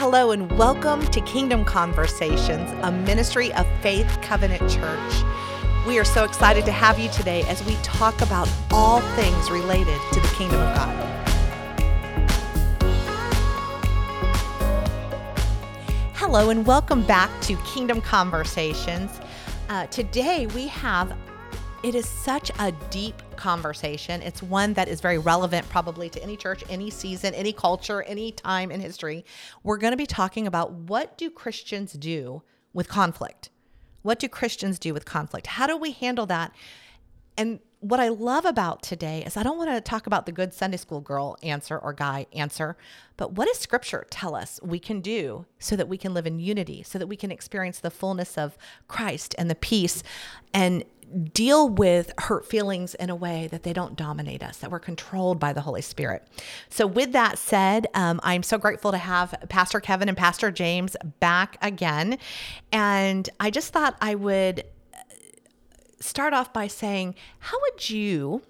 Hello, and welcome to Kingdom Conversations, a ministry of Faith Covenant Church. We are so excited to have you today as we talk about all things related to the kingdom of God. Hello, and welcome back to Kingdom Conversations. Uh, today we have it is such a deep conversation. It's one that is very relevant, probably to any church, any season, any culture, any time in history. We're going to be talking about what do Christians do with conflict? What do Christians do with conflict? How do we handle that? And what I love about today is I don't want to talk about the good Sunday school girl answer or guy answer, but what does scripture tell us we can do so that we can live in unity, so that we can experience the fullness of Christ and the peace and deal with hurt feelings in a way that they don't dominate us, that we're controlled by the Holy Spirit. So, with that said, um, I'm so grateful to have Pastor Kevin and Pastor James back again. And I just thought I would start off by saying, how would you?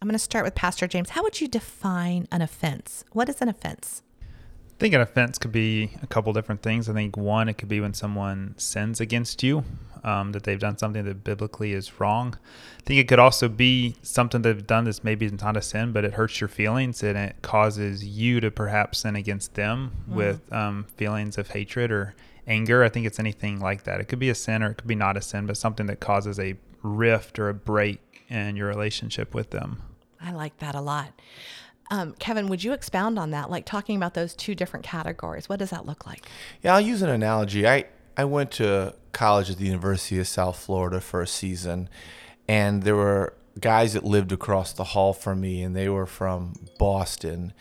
I'm going to start with Pastor James. How would you define an offense? What is an offense? I think an offense could be a couple different things. I think one, it could be when someone sins against you, um, that they've done something that biblically is wrong. I think it could also be something they've done that's maybe not a sin, but it hurts your feelings and it causes you to perhaps sin against them mm. with um, feelings of hatred or anger. I think it's anything like that. It could be a sin or it could be not a sin, but something that causes a rift or a break in your relationship with them. I like that a lot. Um, Kevin, would you expound on that? Like talking about those two different categories, what does that look like? Yeah, I'll use an analogy. I, I went to college at the University of South Florida for a season, and there were guys that lived across the hall from me, and they were from Boston.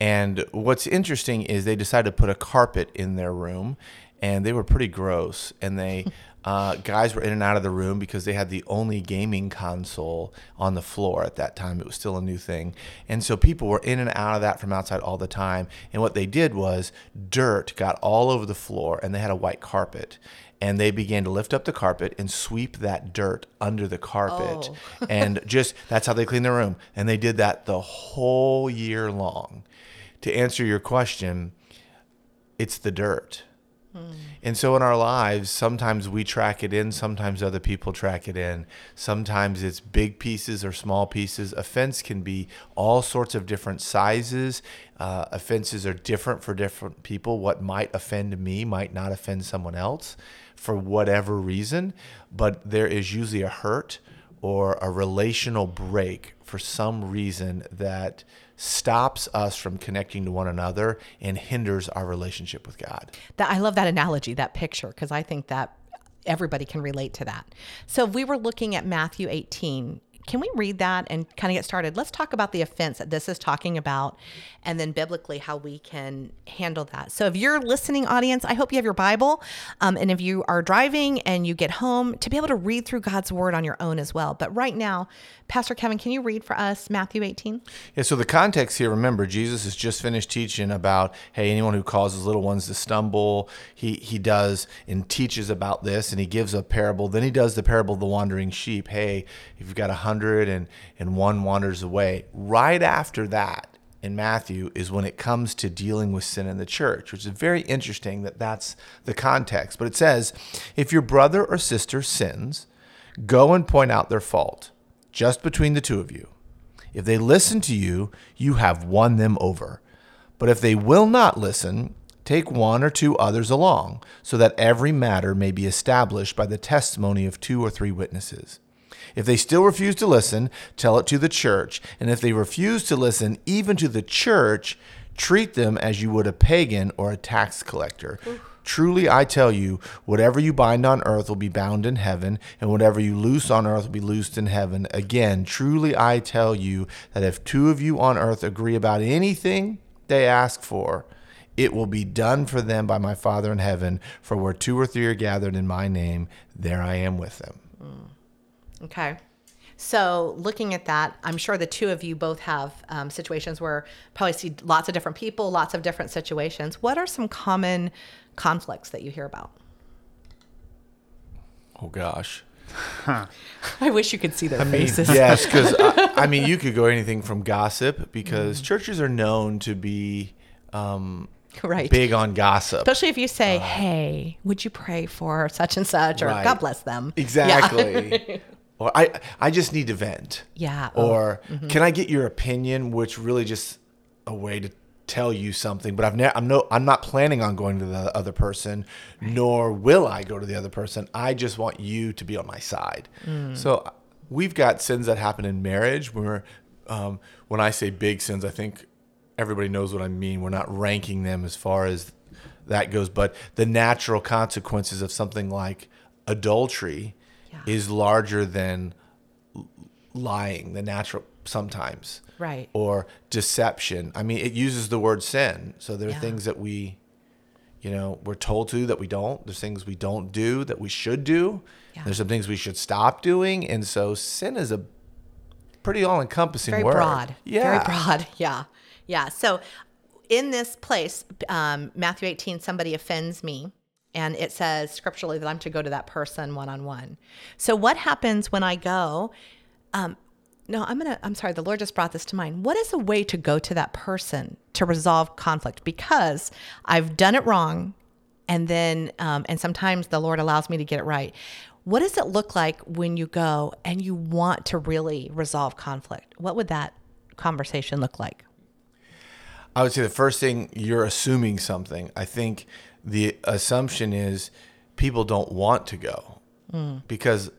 And what's interesting is they decided to put a carpet in their room, and they were pretty gross. And they Uh, guys were in and out of the room because they had the only gaming console on the floor at that time. It was still a new thing. And so people were in and out of that from outside all the time. And what they did was dirt got all over the floor and they had a white carpet. And they began to lift up the carpet and sweep that dirt under the carpet. Oh. and just that's how they cleaned their room. And they did that the whole year long. To answer your question, it's the dirt Hmm. And so in our lives, sometimes we track it in, sometimes other people track it in. Sometimes it's big pieces or small pieces. Offense can be all sorts of different sizes. Uh, offenses are different for different people. What might offend me might not offend someone else for whatever reason, but there is usually a hurt or a relational break for some reason that stops us from connecting to one another and hinders our relationship with God. That I love that analogy, that picture, because I think that everybody can relate to that. So if we were looking at Matthew 18, can we read that and kind of get started? Let's talk about the offense that this is talking about and then biblically how we can handle that. So, if you're listening, audience, I hope you have your Bible. Um, and if you are driving and you get home, to be able to read through God's word on your own as well. But right now, Pastor Kevin, can you read for us Matthew 18? Yeah, so the context here, remember, Jesus has just finished teaching about, hey, anyone who causes little ones to stumble, he, he does and teaches about this, and he gives a parable. Then he does the parable of the wandering sheep. Hey, if you've got a hundred and, and one wanders away. Right after that, in Matthew is when it comes to dealing with sin in the church, which is very interesting that that's the context. But it says, if your brother or sister sins, go and point out their fault just between the two of you. If they listen to you, you have won them over. But if they will not listen, take one or two others along, so that every matter may be established by the testimony of two or three witnesses. If they still refuse to listen, tell it to the church. And if they refuse to listen even to the church, treat them as you would a pagan or a tax collector. Oof. Truly, I tell you, whatever you bind on earth will be bound in heaven, and whatever you loose on earth will be loosed in heaven. Again, truly, I tell you that if two of you on earth agree about anything they ask for, it will be done for them by my Father in heaven. For where two or three are gathered in my name, there I am with them. Mm. Okay. So, looking at that, I'm sure the two of you both have um, situations where probably see lots of different people, lots of different situations. What are some common conflicts that you hear about? Oh gosh. Huh. I wish you could see their I faces. Mean, yes, because I, I, mean, you could go anything from gossip because mm. churches are known to be um, Right. big on gossip. Especially if you say, "Hey, would you pray for such and such?" or Right. "God bless them." Exactly. or I I just need to vent. Yeah. Oh, Or can I get your opinion, which really just a way to tell you something, but I've ne- I'm no I'm not planning on going to the other person, nor will I go to the other person. I just want you to be on my side. Mm. So we've got sins that happen in marriage where um, when I say big sins, I think everybody knows what I mean. We're not ranking them as far as that goes, but the natural consequences of something like adultery Yeah. is larger than lying, the natural sometimes. Right. Or deception. I mean, it uses the word sin. So there are Yeah. things that we, you know, we're told to that we don't. There's things we don't do that we should do. Yeah. There's some things we should stop doing. And so sin is a pretty all encompassing very word. broad. Yeah. Very broad. Yeah. Yeah. So in this place, um, Matthew 18, somebody offends me. And it says scripturally that I'm to go to that person one on one. So what happens when I go? Um, no, I'm gonna. I'm sorry. The Lord just brought this to mind. What is a way to go to that person to resolve conflict? Because I've done it wrong, and then um, and sometimes the Lord allows me to get it right. What does it look like when you go and you want to really resolve conflict? What would that conversation look like? I would say the first thing you're assuming something. I think the assumption is people don't want to go hmm. because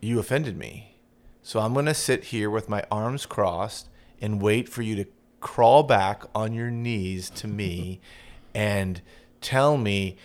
you offended me. So I'm going to sit here with my arms crossed and wait for you to crawl back on your knees to me and tell me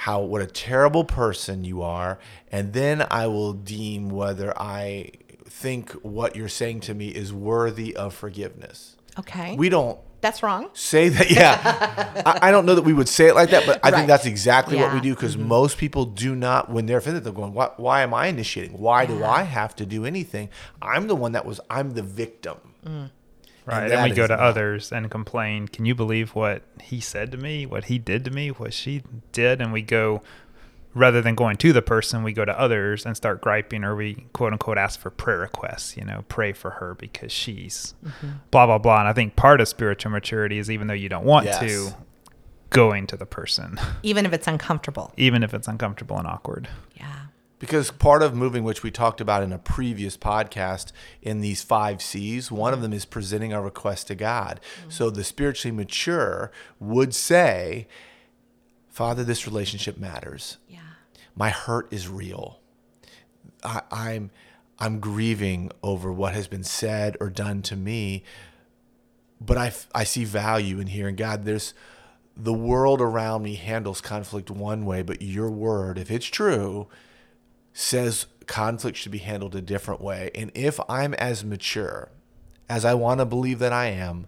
how what a terrible person you are and then I will deem whether I think what you're saying to me is worthy of forgiveness. Okay, We don't that's wrong. say that yeah I, I don't know that we would say it like that but i Right. think that's exactly what we do because mm-hmm. most people do not when they're offended they're going why, why am i initiating why do i have to do anything i'm the one that was i'm the victim mm. Right. And And, we go to not- others and complain. Can you believe what he said to me? What he did to me? What she did? And we go, rather than going to the person, we go to others and start griping, or we quote unquote ask for prayer requests. You know, pray for her because she's mm-hmm. blah blah blah. And I think part of spiritual maturity is even though you don't want Yes. to, going to the person, Even if it's uncomfortable. even if it's uncomfortable and awkward. Yeah. because part of moving which we talked about in a previous podcast in these five c's one of them is presenting our request to god mm-hmm. so the spiritually mature would say father this relationship matters Yeah. My hurt is real. I, I'm I'm grieving over what has been said or done to me, but I, I see value in hearing God. There's the world around me handles conflict one way, but your word, if it's true, says conflict should be handled a different way. And if I'm as mature as I want to believe that I am,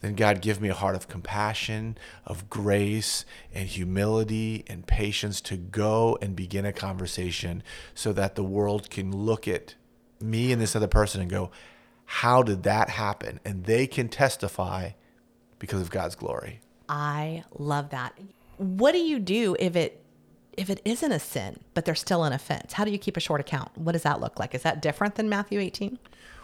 then God give me a heart of compassion, of grace, and humility and patience to go and begin a conversation so that the world can look at me and this other person and go, How did that happen? And they can testify because of God's glory. I love that. What do you do if it if it isn't a sin, but there's still an offense? How do you keep a short account? What does that look like? Is that different than Matthew 18?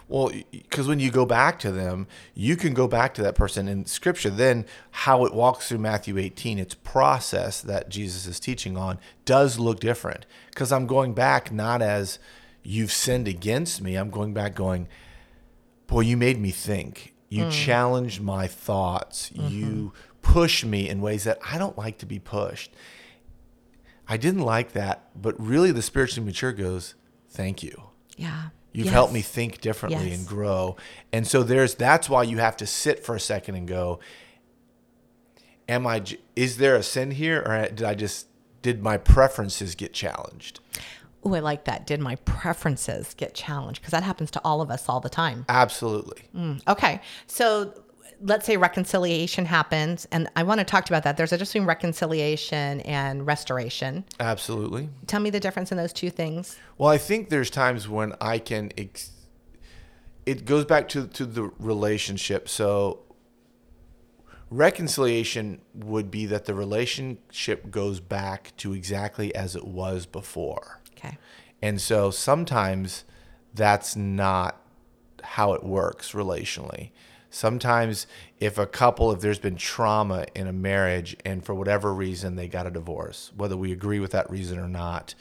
Well, because when you go back to them, you can go back to that person in Scripture. Then, how it walks through Matthew 18, its process that Jesus is teaching on, does look different. Because I'm going back not as you've sinned against me, I'm going back going, boy, you made me think. You mm. challenged my thoughts. Mm-hmm. You push me in ways that I don't like to be pushed. I didn't like that, but really the spiritually mature goes, thank you. Yeah. You've Yes. helped me think differently Yes. and grow. And so there's that's why you have to sit for a second and go, am I is there a sin here or did I just did my preferences get challenged? Oh, I like that. Did my preferences get challenged? Because that happens to all of us all the time. Absolutely. Mm, okay. So let's say reconciliation happens, and I want to talk about that. There's a difference between reconciliation and restoration. Absolutely. Tell me the difference in those two things. Well, I think there's times when I can ex- it goes back to to the relationship. So reconciliation would be that the relationship goes back to exactly as it was before. Okay. And so sometimes that's not how it works relationally. Sometimes, if a couple, if there's been trauma in a marriage and for whatever reason they got a divorce, whether we agree with that reason or not,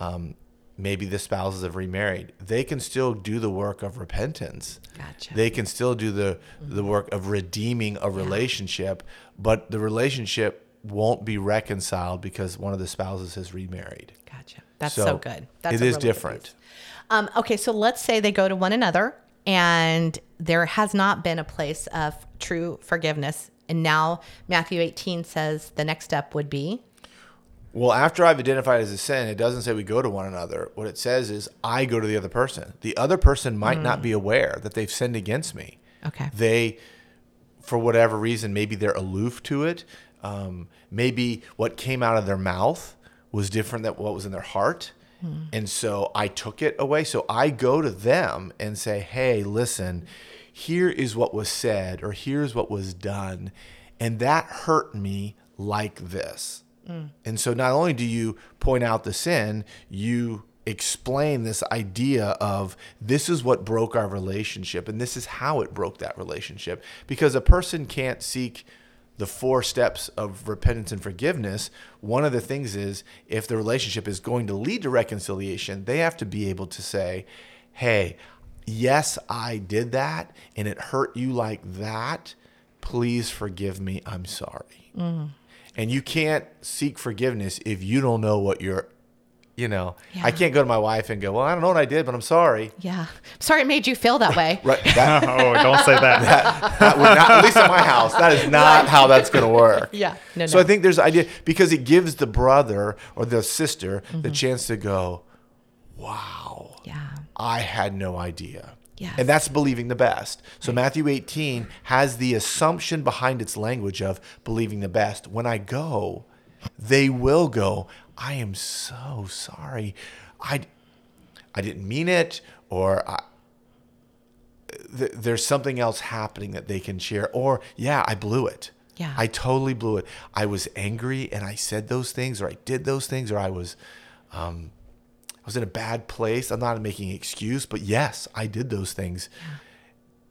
um, maybe the spouses have remarried, they can still do the work of repentance. Gotcha. They can still do the the work of redeeming a relationship, but the relationship won't be reconciled because one of the spouses has remarried. Gotcha. That's so, So, good. That's it is really different. Um, okay, so let's say they go to one another and there has not been a place of true forgiveness. And now Matthew 18 says the next step would be Well, after I've identified as a sin, it doesn't say we go to one another. What it says is I go to the other person. The other person might not be aware that they've sinned against me. okay. They, for whatever reason, maybe they're aloof to it. Um, maybe what came out of their mouth was different than what was in their heart. Mm-hmm. And so I took it away. So I go to them and say, hey, listen, here is what was said, or here's what was done. And that hurt me like this. Mm. And so not only do you point out the sin, you explain this idea of this is what broke our relationship and this is how it broke that relationship. Because a person can't seek the four steps of repentance and forgiveness. One of the things is if the relationship is going to lead to reconciliation, they have to be able to say, hey, yes, I did that and it hurt you like that. Please forgive me. I'm sorry. Mm. And you can't seek forgiveness if you don't know what you're, you know, I can't go to my wife and go, well, I don't know what I did, but I'm sorry. Yeah. Sorry it made you feel that way. Right. That, oh, don't say that. that would not, at least in my house, that is not how that's going to work. Yeah. No, So no. I think there's idea because it gives the brother or the sister the Mm-hmm. chance to go, wow, yeah. I had no idea. Yes. And that's believing the best. So Matthew 18 has the assumption behind its language of believing the best. When I go, they will go, I am so sorry. I, I didn't mean it, or I, th- there's something else happening that they can share. Or, yeah, I blew it. Yeah. I totally blew it. I was angry and I said those things, or I did those things, or I was, um, I was in a bad place. I'm not making an excuse, but yes, I did those things.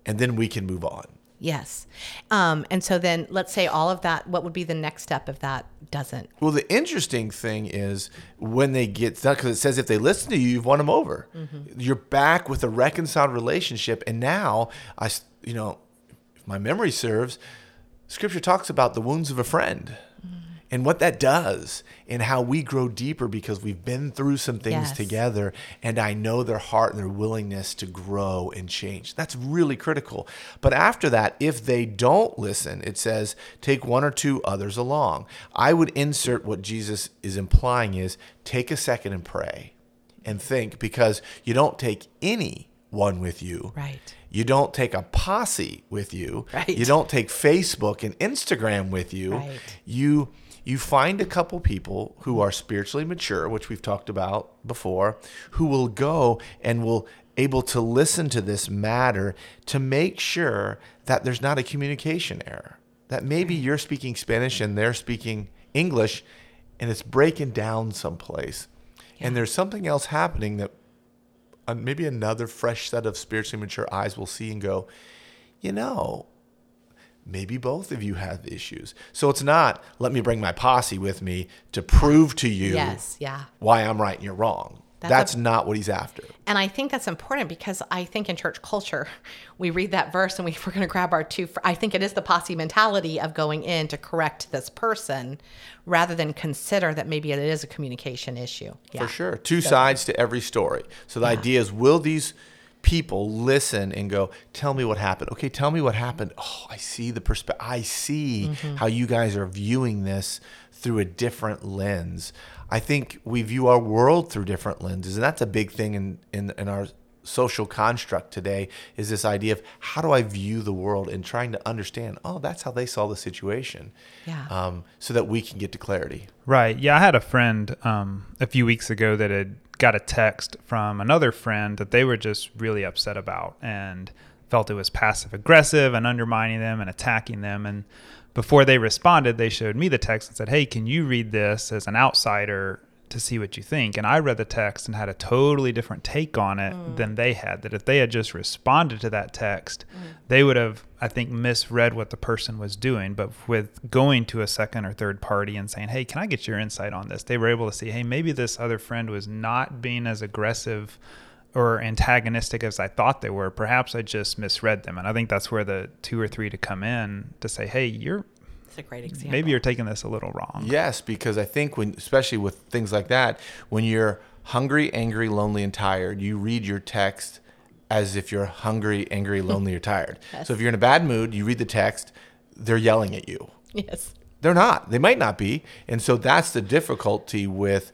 And then we can move on. Yes. Um, and so then let's say all of that, what would be the next step if that doesn't? Well, the interesting thing is when they get stuck, because it says if they listen to you, you've won them over. You're back with a reconciled relationship, and now I, you know, if my memory serves, Scripture talks about the wounds of a friend. And what that does, and how we grow deeper because we've been through some things Yes. together, and I know their heart and their willingness to grow and change. That's really critical. But after that, if they don't listen, it says, take one or two others along. I would insert what Jesus is implying is take a second and pray and think because you don't take any one with you. Right. You don't take a posse with you. Right. You don't take Facebook and Instagram with you. Right. You you find a couple people who are spiritually mature, which we've talked about before, who will go and will able to listen to this matter to make sure that there's not a communication error. That maybe you're speaking Spanish and they're speaking English and it's breaking down someplace. And there's something else happening that uh, maybe another fresh set of spiritually mature eyes will see and go, you know, maybe both of you have issues. So it's not, let me bring my posse with me to prove to you Yes. Yeah. why I'm right and you're wrong. That's That's, a- not what he's after. And I think that's important because I think in church culture, we read that verse and we, we're going to grab our two. I think it is the posse mentality of going in to correct this person rather than consider that maybe it is a communication issue. Yeah. For sure. Two sides to every story. So the idea is will these people listen and go, tell me what happened? Okay, tell me what happened. Oh, I see the perspective. I see Mm-hmm. how you guys are viewing this through a different lens. I think we view our world through different lenses, and that's a big thing in, in, in our social construct today is this idea of how do I view the world and trying to understand, oh, that's how they saw the situation. Yeah. Um, so that we can get to clarity. Right. Yeah, I had a friend um, a few weeks ago that had got a text from another friend that they were just really upset about and felt it was passive aggressive and undermining them and attacking them. And before they responded, they showed me the text and said, "Hey, can you read this as an outsider to see what you think. And I read the text and had a totally different take on it mm. than they had. That if they had just responded to that text, mm. they would have, I think, misread what the person was doing. But with going to a second or third party and saying, hey, can I get your insight on this? They were able to see, hey, maybe this other friend was not being as aggressive or antagonistic as I thought they were. Perhaps I just misread them. And I think that's where the two or three to come in to say, hey, you're a great example. Maybe you're taking this a little wrong. Yes, because I think when, especially with things like that, when you're hungry, angry, lonely, and tired, you read your text as if you're hungry, angry, lonely, or tired. Yes. So if you're in a bad mood, you read the text, they're yelling at you. Yes. They're not. They might not be. And so that's the difficulty with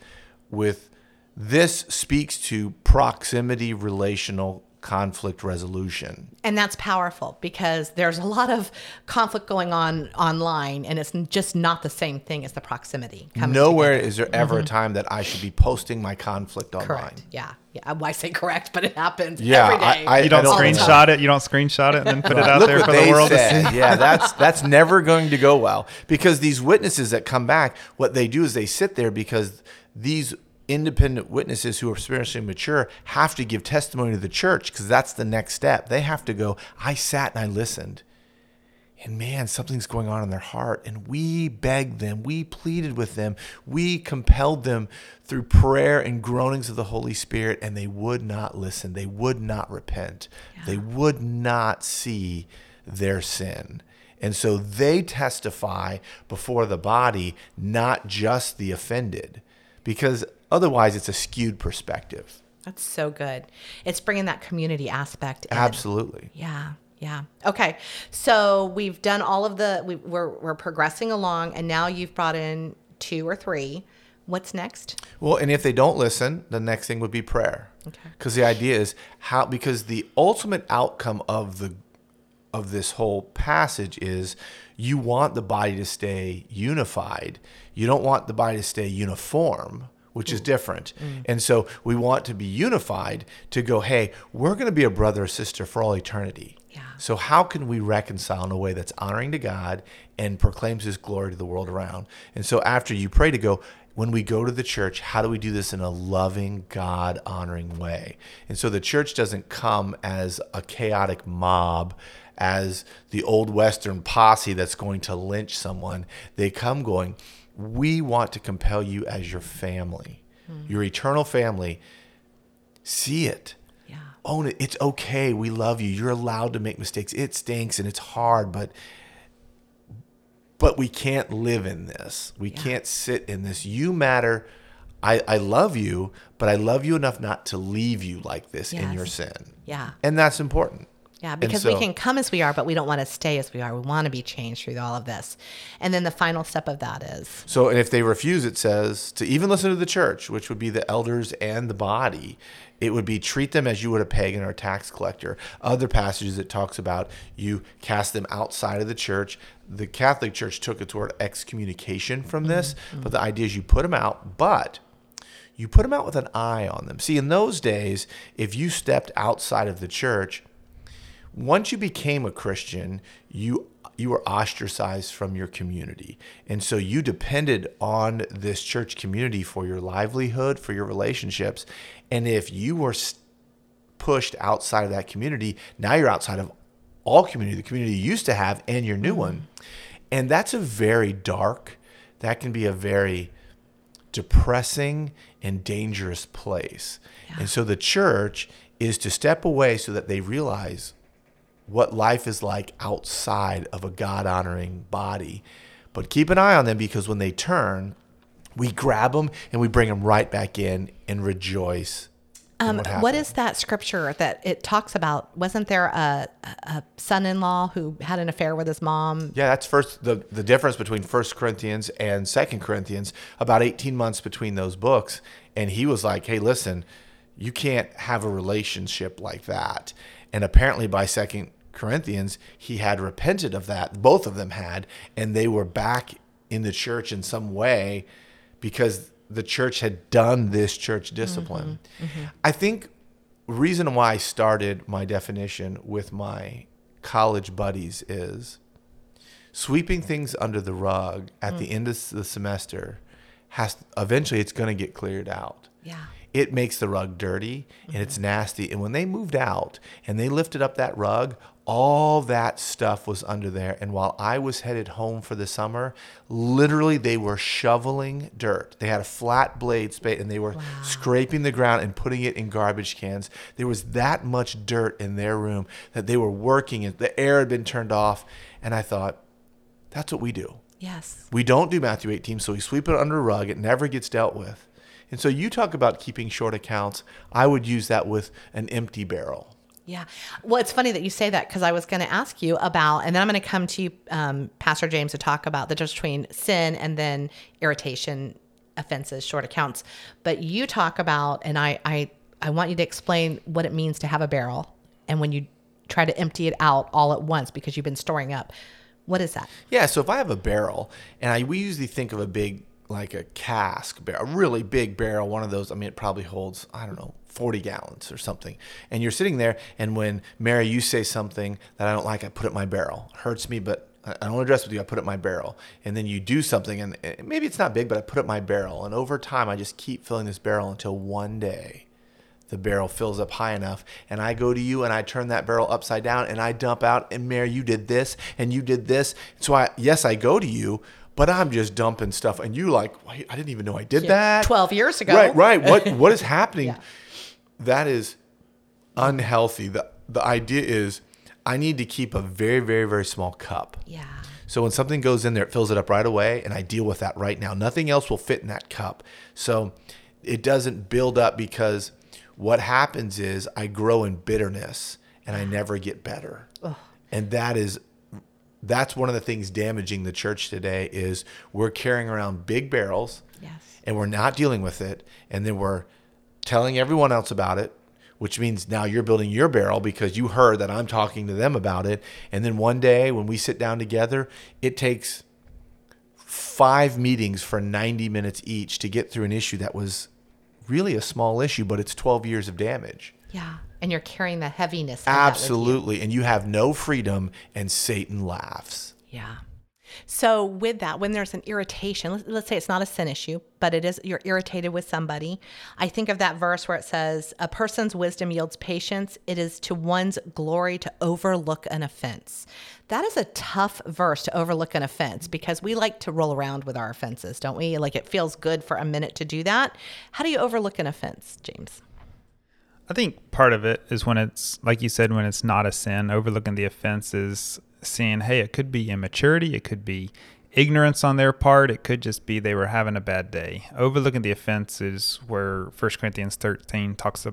with this speaks to proximity relational conflict resolution. And that's powerful because there's a lot of conflict going on online and it's just not the same thing as the proximity. Nowhere together. is there ever mm-hmm. a time that I should be posting my conflict online. Correct. Yeah. Yeah. I say correct, but it happens yeah, every day. I, I, you don't, don't screenshot it. You don't screenshot it and then put it out there for the world said. to see. yeah, that's that's never going to go well because these witnesses that come back, what they do is they sit there because these independent witnesses who are spiritually mature have to give testimony to the church because that's the next step. They have to go, I sat and I listened. And man, something's going on in their heart. And we begged them, we pleaded with them, we compelled them through prayer and groanings of the Holy Spirit, and they would not listen. They would not repent. Yeah. They would not see their sin. And so they testify before the body, not just the offended. Because Otherwise, it's a skewed perspective. That's so good. It's bringing that community aspect. In. Absolutely. Yeah. Yeah. Okay. So we've done all of the. We, we're we're progressing along, and now you've brought in two or three. What's next? Well, and if they don't listen, the next thing would be prayer. Okay. Because the idea is how because the ultimate outcome of the of this whole passage is you want the body to stay unified. You don't want the body to stay uniform which is different. Mm. And so we want to be unified to go, hey, we're going to be a brother or sister for all eternity. Yeah. So how can we reconcile in a way that's honoring to God and proclaims his glory to the world around? And so after you pray to go, when we go to the church, how do we do this in a loving, God honoring way? And so the church doesn't come as a chaotic mob, as the old Western posse that's going to lynch someone. They come going, we want to compel you as your family, mm. your eternal family. See it. Yeah. Own it. It's okay. We love you. You're allowed to make mistakes. It stinks and it's hard, but but we can't live in this. We yeah. can't sit in this. You matter. I, I love you, but I love you enough not to leave you like this yes. in your sin. Yeah. And that's important. Yeah, because so, we can come as we are, but we don't want to stay as we are. We want to be changed through all of this. And then the final step of that is. So, and if they refuse, it says to even listen to the church, which would be the elders and the body, it would be treat them as you would a pagan or a tax collector. Other passages it talks about you cast them outside of the church. The Catholic Church took it toward excommunication from this, mm-hmm. but the idea is you put them out, but you put them out with an eye on them. See, in those days, if you stepped outside of the church, once you became a Christian, you you were ostracized from your community. And so you depended on this church community for your livelihood, for your relationships. And if you were pushed outside of that community, now you're outside of all community, the community you used to have and your new mm-hmm. one. And that's a very dark, that can be a very depressing and dangerous place. Yeah. And so the church is to step away so that they realize what life is like outside of a God honoring body. But keep an eye on them because when they turn, we grab them and we bring them right back in and rejoice. Um, what, what is that scripture that it talks about? Wasn't there a, a son-in-law who had an affair with his mom? Yeah, that's first the the difference between First Corinthians and Second Corinthians. About eighteen months between those books, and he was like, "Hey, listen, you can't have a relationship like that." And apparently, by Second Corinthians, he had repented of that. Both of them had, and they were back in the church in some way because the church had done this church discipline. Mm-hmm, mm-hmm. I think reason why I started my definition with my college buddies is sweeping things under the rug at mm. the end of the semester has eventually it's going to get cleared out. Yeah. It makes the rug dirty and it's mm-hmm. nasty. And when they moved out and they lifted up that rug, all that stuff was under there. And while I was headed home for the summer, literally they were shoveling dirt. They had a flat blade spade and they were scraping the ground and putting it in garbage cans. There was that much dirt in their room that they were working and the air had been turned off. And I thought, that's what we do. Yes. We don't do Matthew 18, so we sweep it under a rug. It never gets dealt with. And so you talk about keeping short accounts. I would use that with an empty barrel. Yeah. Well, it's funny that you say that because I was going to ask you about, and then I'm going to come to you, um, Pastor James, to talk about the difference between sin and then irritation, offenses, short accounts. But you talk about, and I, I, I want you to explain what it means to have a barrel, and when you try to empty it out all at once because you've been storing up. What is that? Yeah, so if I have a barrel, and I we usually think of a big like a cask barrel, a really big barrel, one of those. I mean, it probably holds I don't know. 40 gallons or something. And you're sitting there, and when Mary, you say something that I don't like, I put it in my barrel. It hurts me, but I don't address with you. I put it in my barrel. And then you do something, and and maybe it's not big, but I put it in my barrel. And over time, I just keep filling this barrel until one day the barrel fills up high enough and I go to you and I turn that barrel upside down and I dump out and Mary you did this and you did this so I yes I go to you but I'm just dumping stuff and you like wait I didn't even know I did that 12 years ago. right right what what is happening Yeah. that is unhealthy the the idea is I need to keep a very very very small cup Yeah. so when something goes in there, it fills it up right away, and I deal with that right now. Nothing else will fit in that cup. So it doesn't build up because what happens is I grow in bitterness and I never get better. And that is that's one of the things damaging the church today is we're carrying around big barrels Yes. and we're not dealing with it and then we're telling everyone else about it which means now you're building your barrel because you heard that I'm talking to them about it and then one day when we sit down together it takes 5 meetings for 90 minutes each to get through an issue that was really a small issue but it's 12 years of damage Yeah. And you're carrying the heaviness. with you. absolutely and you have no freedom and Satan laughs Yeah. So with that, when there's an irritation, let's, let's say it's not a sin issue, but it is you're irritated with somebody. I think of that verse where it says, "A person's wisdom yields patience. It is to one's glory to overlook an offense." That is a tough verse to overlook an offense because we like to roll around with our offenses, don't we? Like it feels good for a minute to do that. How do you overlook an offense, James? I think part of it is when it's like you said, when it's not a sin, overlooking the offense is seeing, hey, it could be immaturity, it could be ignorance on their part, it could just be they were having a bad day. Overlooking the offense is where 1 Corinthians 13 talks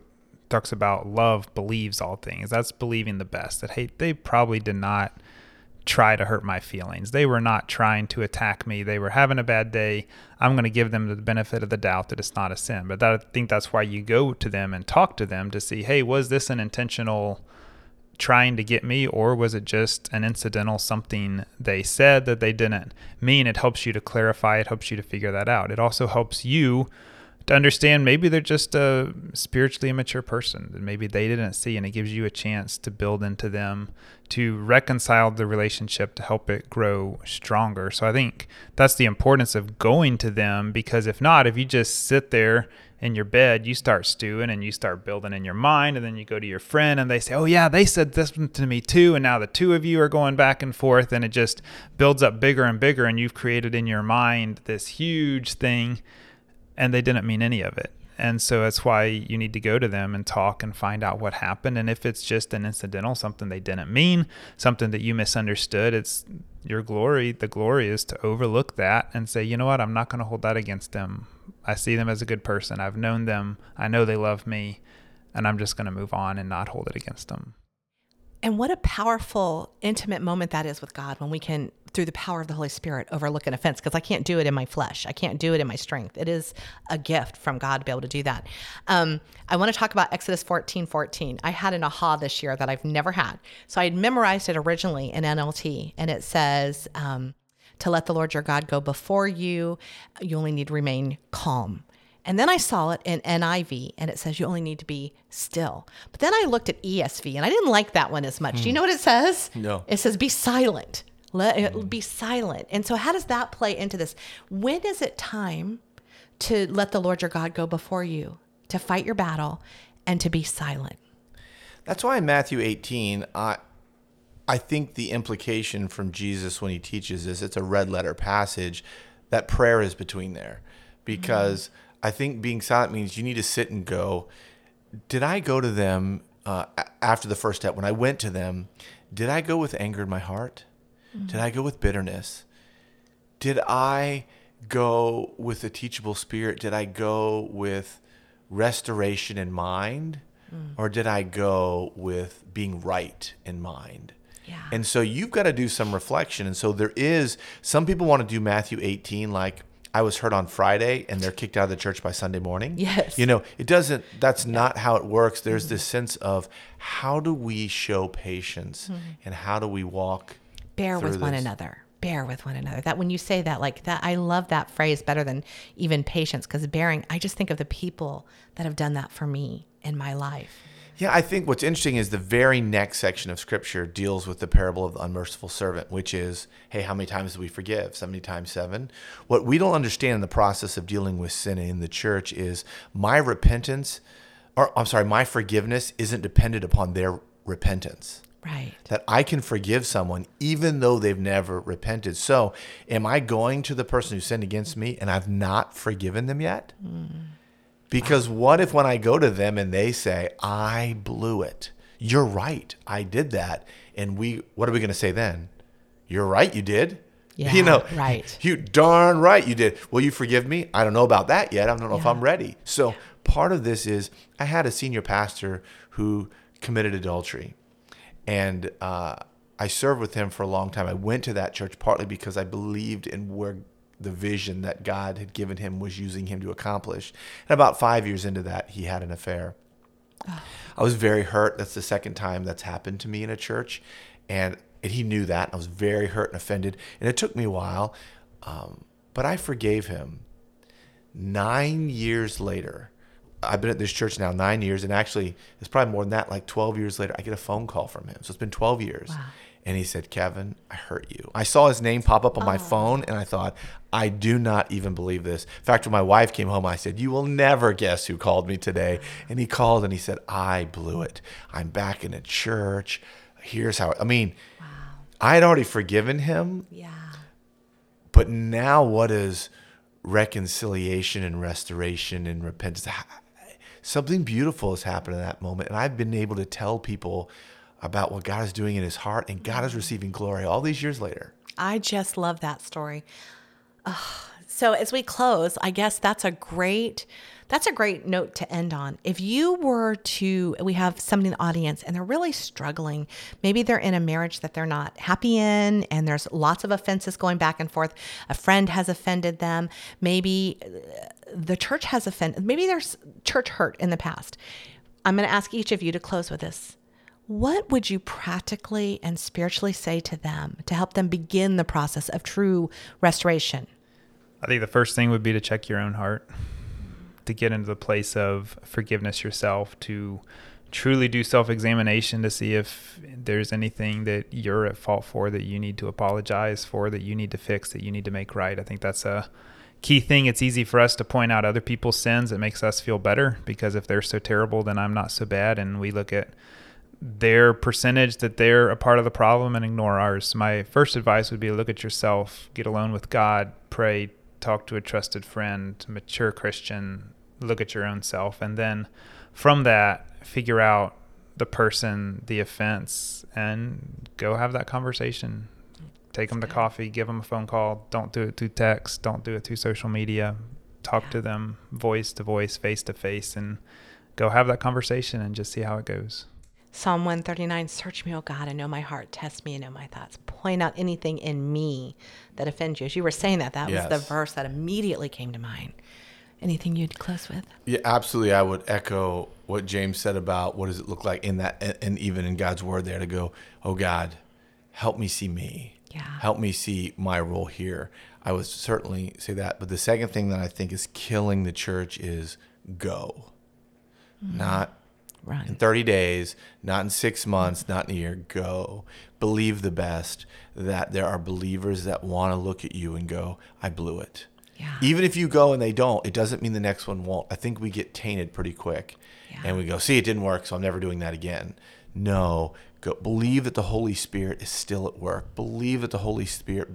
talks about love believes all things. That's believing the best. That hey, they probably did not try to hurt my feelings. They were not trying to attack me. They were having a bad day. I'm going to give them the benefit of the doubt that it's not a sin. But that, I think that's why you go to them and talk to them to see, hey, was this an intentional trying to get me, or was it just an incidental something they said that they didn't mean? It helps you to clarify. It helps you to figure that out. It also helps you to understand maybe they're just a spiritually immature person that maybe they didn't see, and it gives you a chance to build into them to reconcile the relationship to help it grow stronger. So I think that's the importance of going to them because if not, if you just sit there in your bed, you start stewing and you start building in your mind, and then you go to your friend and they say, Oh, yeah, they said this to me too. And now the two of you are going back and forth, and it just builds up bigger and bigger. And you've created in your mind this huge thing and they didn't mean any of it. And so that's why you need to go to them and talk and find out what happened. And if it's just an incidental, something they didn't mean, something that you misunderstood, it's your glory. The glory is to overlook that and say, you know what, I'm not going to hold that against them. I see them as a good person. I've known them. I know they love me. And I'm just going to move on and not hold it against them. And what a powerful, intimate moment that is with God when we can, through the power of the Holy Spirit, overlook an offense. Because I can't do it in my flesh. I can't do it in my strength. It is a gift from God to be able to do that. Um, I want to talk about Exodus 14 14. I had an aha this year that I've never had. So I had memorized it originally in NLT, and it says, um, to let the Lord your God go before you, you only need to remain calm. And then I saw it in NIV and it says you only need to be still. But then I looked at ESV and I didn't like that one as much. Do you know what it says? No. It says be silent. Let it be silent. And so how does that play into this? When is it time to let the Lord your God go before you, to fight your battle, and to be silent. That's why in Matthew 18, I I think the implication from Jesus when he teaches this, it's a red letter passage, that prayer is between there. Because mm-hmm. I think being silent means you need to sit and go, did I go to them uh, after the first step? When I went to them, did I go with anger in my heart? Mm-hmm. Did I go with bitterness? Did I go with a teachable spirit? Did I go with restoration in mind? Mm. Or did I go with being right in mind? Yeah. And so you've got to do some reflection. And so there is, some people want to do Matthew 18 like, I was hurt on Friday and they're kicked out of the church by Sunday morning. Yes. You know, it doesn't, that's yeah. not how it works. There's mm-hmm. this sense of how do we show patience mm-hmm. and how do we walk? Bear with this? one another. Bear with one another. That when you say that, like that, I love that phrase better than even patience because bearing, I just think of the people that have done that for me in my life. Yeah, I think what's interesting is the very next section of scripture deals with the parable of the unmerciful servant, which is, hey, how many times do we forgive? 70 times seven. What we don't understand in the process of dealing with sin in the church is my repentance, or I'm sorry, my forgiveness isn't dependent upon their repentance. Right. That I can forgive someone even though they've never repented. So, am I going to the person who sinned against me and I've not forgiven them yet? Mm. Because what if when I go to them and they say, I blew it? You're right. I did that. And we, what are we going to say then? You're right. You did. Yeah, you know, right. You darn right you did. Will you forgive me? I don't know about that yet. I don't know yeah. if I'm ready. So yeah. part of this is I had a senior pastor who committed adultery, and uh, I served with him for a long time. I went to that church partly because I believed in where the vision that God had given him was using him to accomplish. And about five years into that, he had an affair. Oh. I was very hurt. That's the second time that's happened to me in a church. And, and he knew that. I was very hurt and offended. And it took me a while, um, but I forgave him. Nine years later, I've been at this church now nine years, and actually, it's probably more than that. Like 12 years later, I get a phone call from him. So it's been 12 years. Wow. And he said, Kevin, I hurt you. I saw his name pop up on my oh. phone and I thought, I do not even believe this. In fact, when my wife came home, I said, You will never guess who called me today. And he called and he said, I blew it. I'm back in a church. Here's how, I mean, wow. I had already forgiven him. Yeah. But now what is reconciliation and restoration and repentance? Something beautiful has happened in that moment. And I've been able to tell people, about what God is doing in his heart, and God is receiving glory all these years later. I just love that story. so as we close, I guess that's a great that's a great note to end on. If you were to we have somebody in the audience and they're really struggling, maybe they're in a marriage that they're not happy in and there's lots of offenses going back and forth. A friend has offended them, maybe uh, the church has offended, maybe there's church hurt in the past. I'm going to ask each of you to close with this what would you practically and spiritually say to them to help them begin the process of true restoration? I think the first thing would be to check your own heart, to get into the place of forgiveness yourself, to truly do self examination to see if there's anything that you're at fault for that you need to apologize for, that you need to fix, that you need to make right. I think that's a key thing. It's easy for us to point out other people's sins. It makes us feel better because if they're so terrible, then I'm not so bad. And we look at their percentage that they're a part of the problem and ignore ours. My first advice would be look at yourself, get alone with God, pray, talk to a trusted friend, mature Christian, look at your own self, and then from that, figure out the person, the offense, and go have that conversation. Take them to coffee, give them a phone call. Don't do it through text, don't do it through social media. Talk yeah. to them voice to voice, face to face, and go have that conversation and just see how it goes. Psalm 139 Search me, O God, and know my heart. Test me and know my thoughts. Point out anything in me that offends you. As you were saying that, that yes. was the verse that immediately came to mind. Anything you'd close with? Yeah, absolutely. I would echo what James said about what does it look like in that, and even in God's word there to go, Oh God, help me see me. Yeah. Help me see my role here. I would certainly say that. But the second thing that I think is killing the church is go, mm-hmm. not Run. In 30 days, not in six months, not in a year, go. Believe the best that there are believers that want to look at you and go, I blew it. Yeah. Even if you go and they don't, it doesn't mean the next one won't. I think we get tainted pretty quick. Yeah. And we go, see, it didn't work, so I'm never doing that again. No, go, believe that the Holy Spirit is still at work. Believe that the Holy Spirit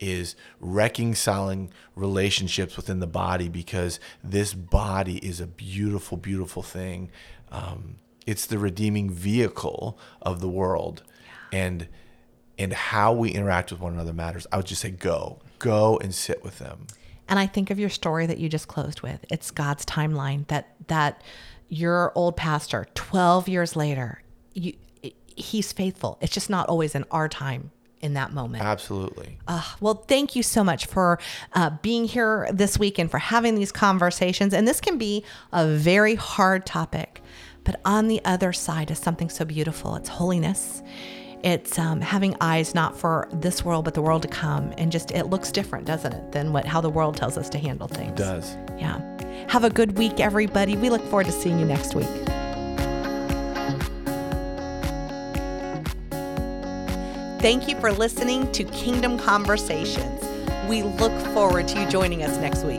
is reconciling relationships within the body because this body is a beautiful, beautiful thing. Um, it's the redeeming vehicle of the world, and and how we interact with one another matters. I would just say go, go and sit with them. And I think of your story that you just closed with. It's God's timeline that that your old pastor 12 years later, you he's faithful. It's just not always in our time in that moment. Absolutely. Uh, well, thank you so much for uh, being here this week and for having these conversations. And this can be a very hard topic, but on the other side is something so beautiful. It's holiness. It's um, having eyes not for this world, but the world to come, and just it looks different, doesn't it, than what how the world tells us to handle things. It does. Yeah. Have a good week, everybody. We look forward to seeing you next week. Thank you for listening to Kingdom Conversations. We look forward to you joining us next week.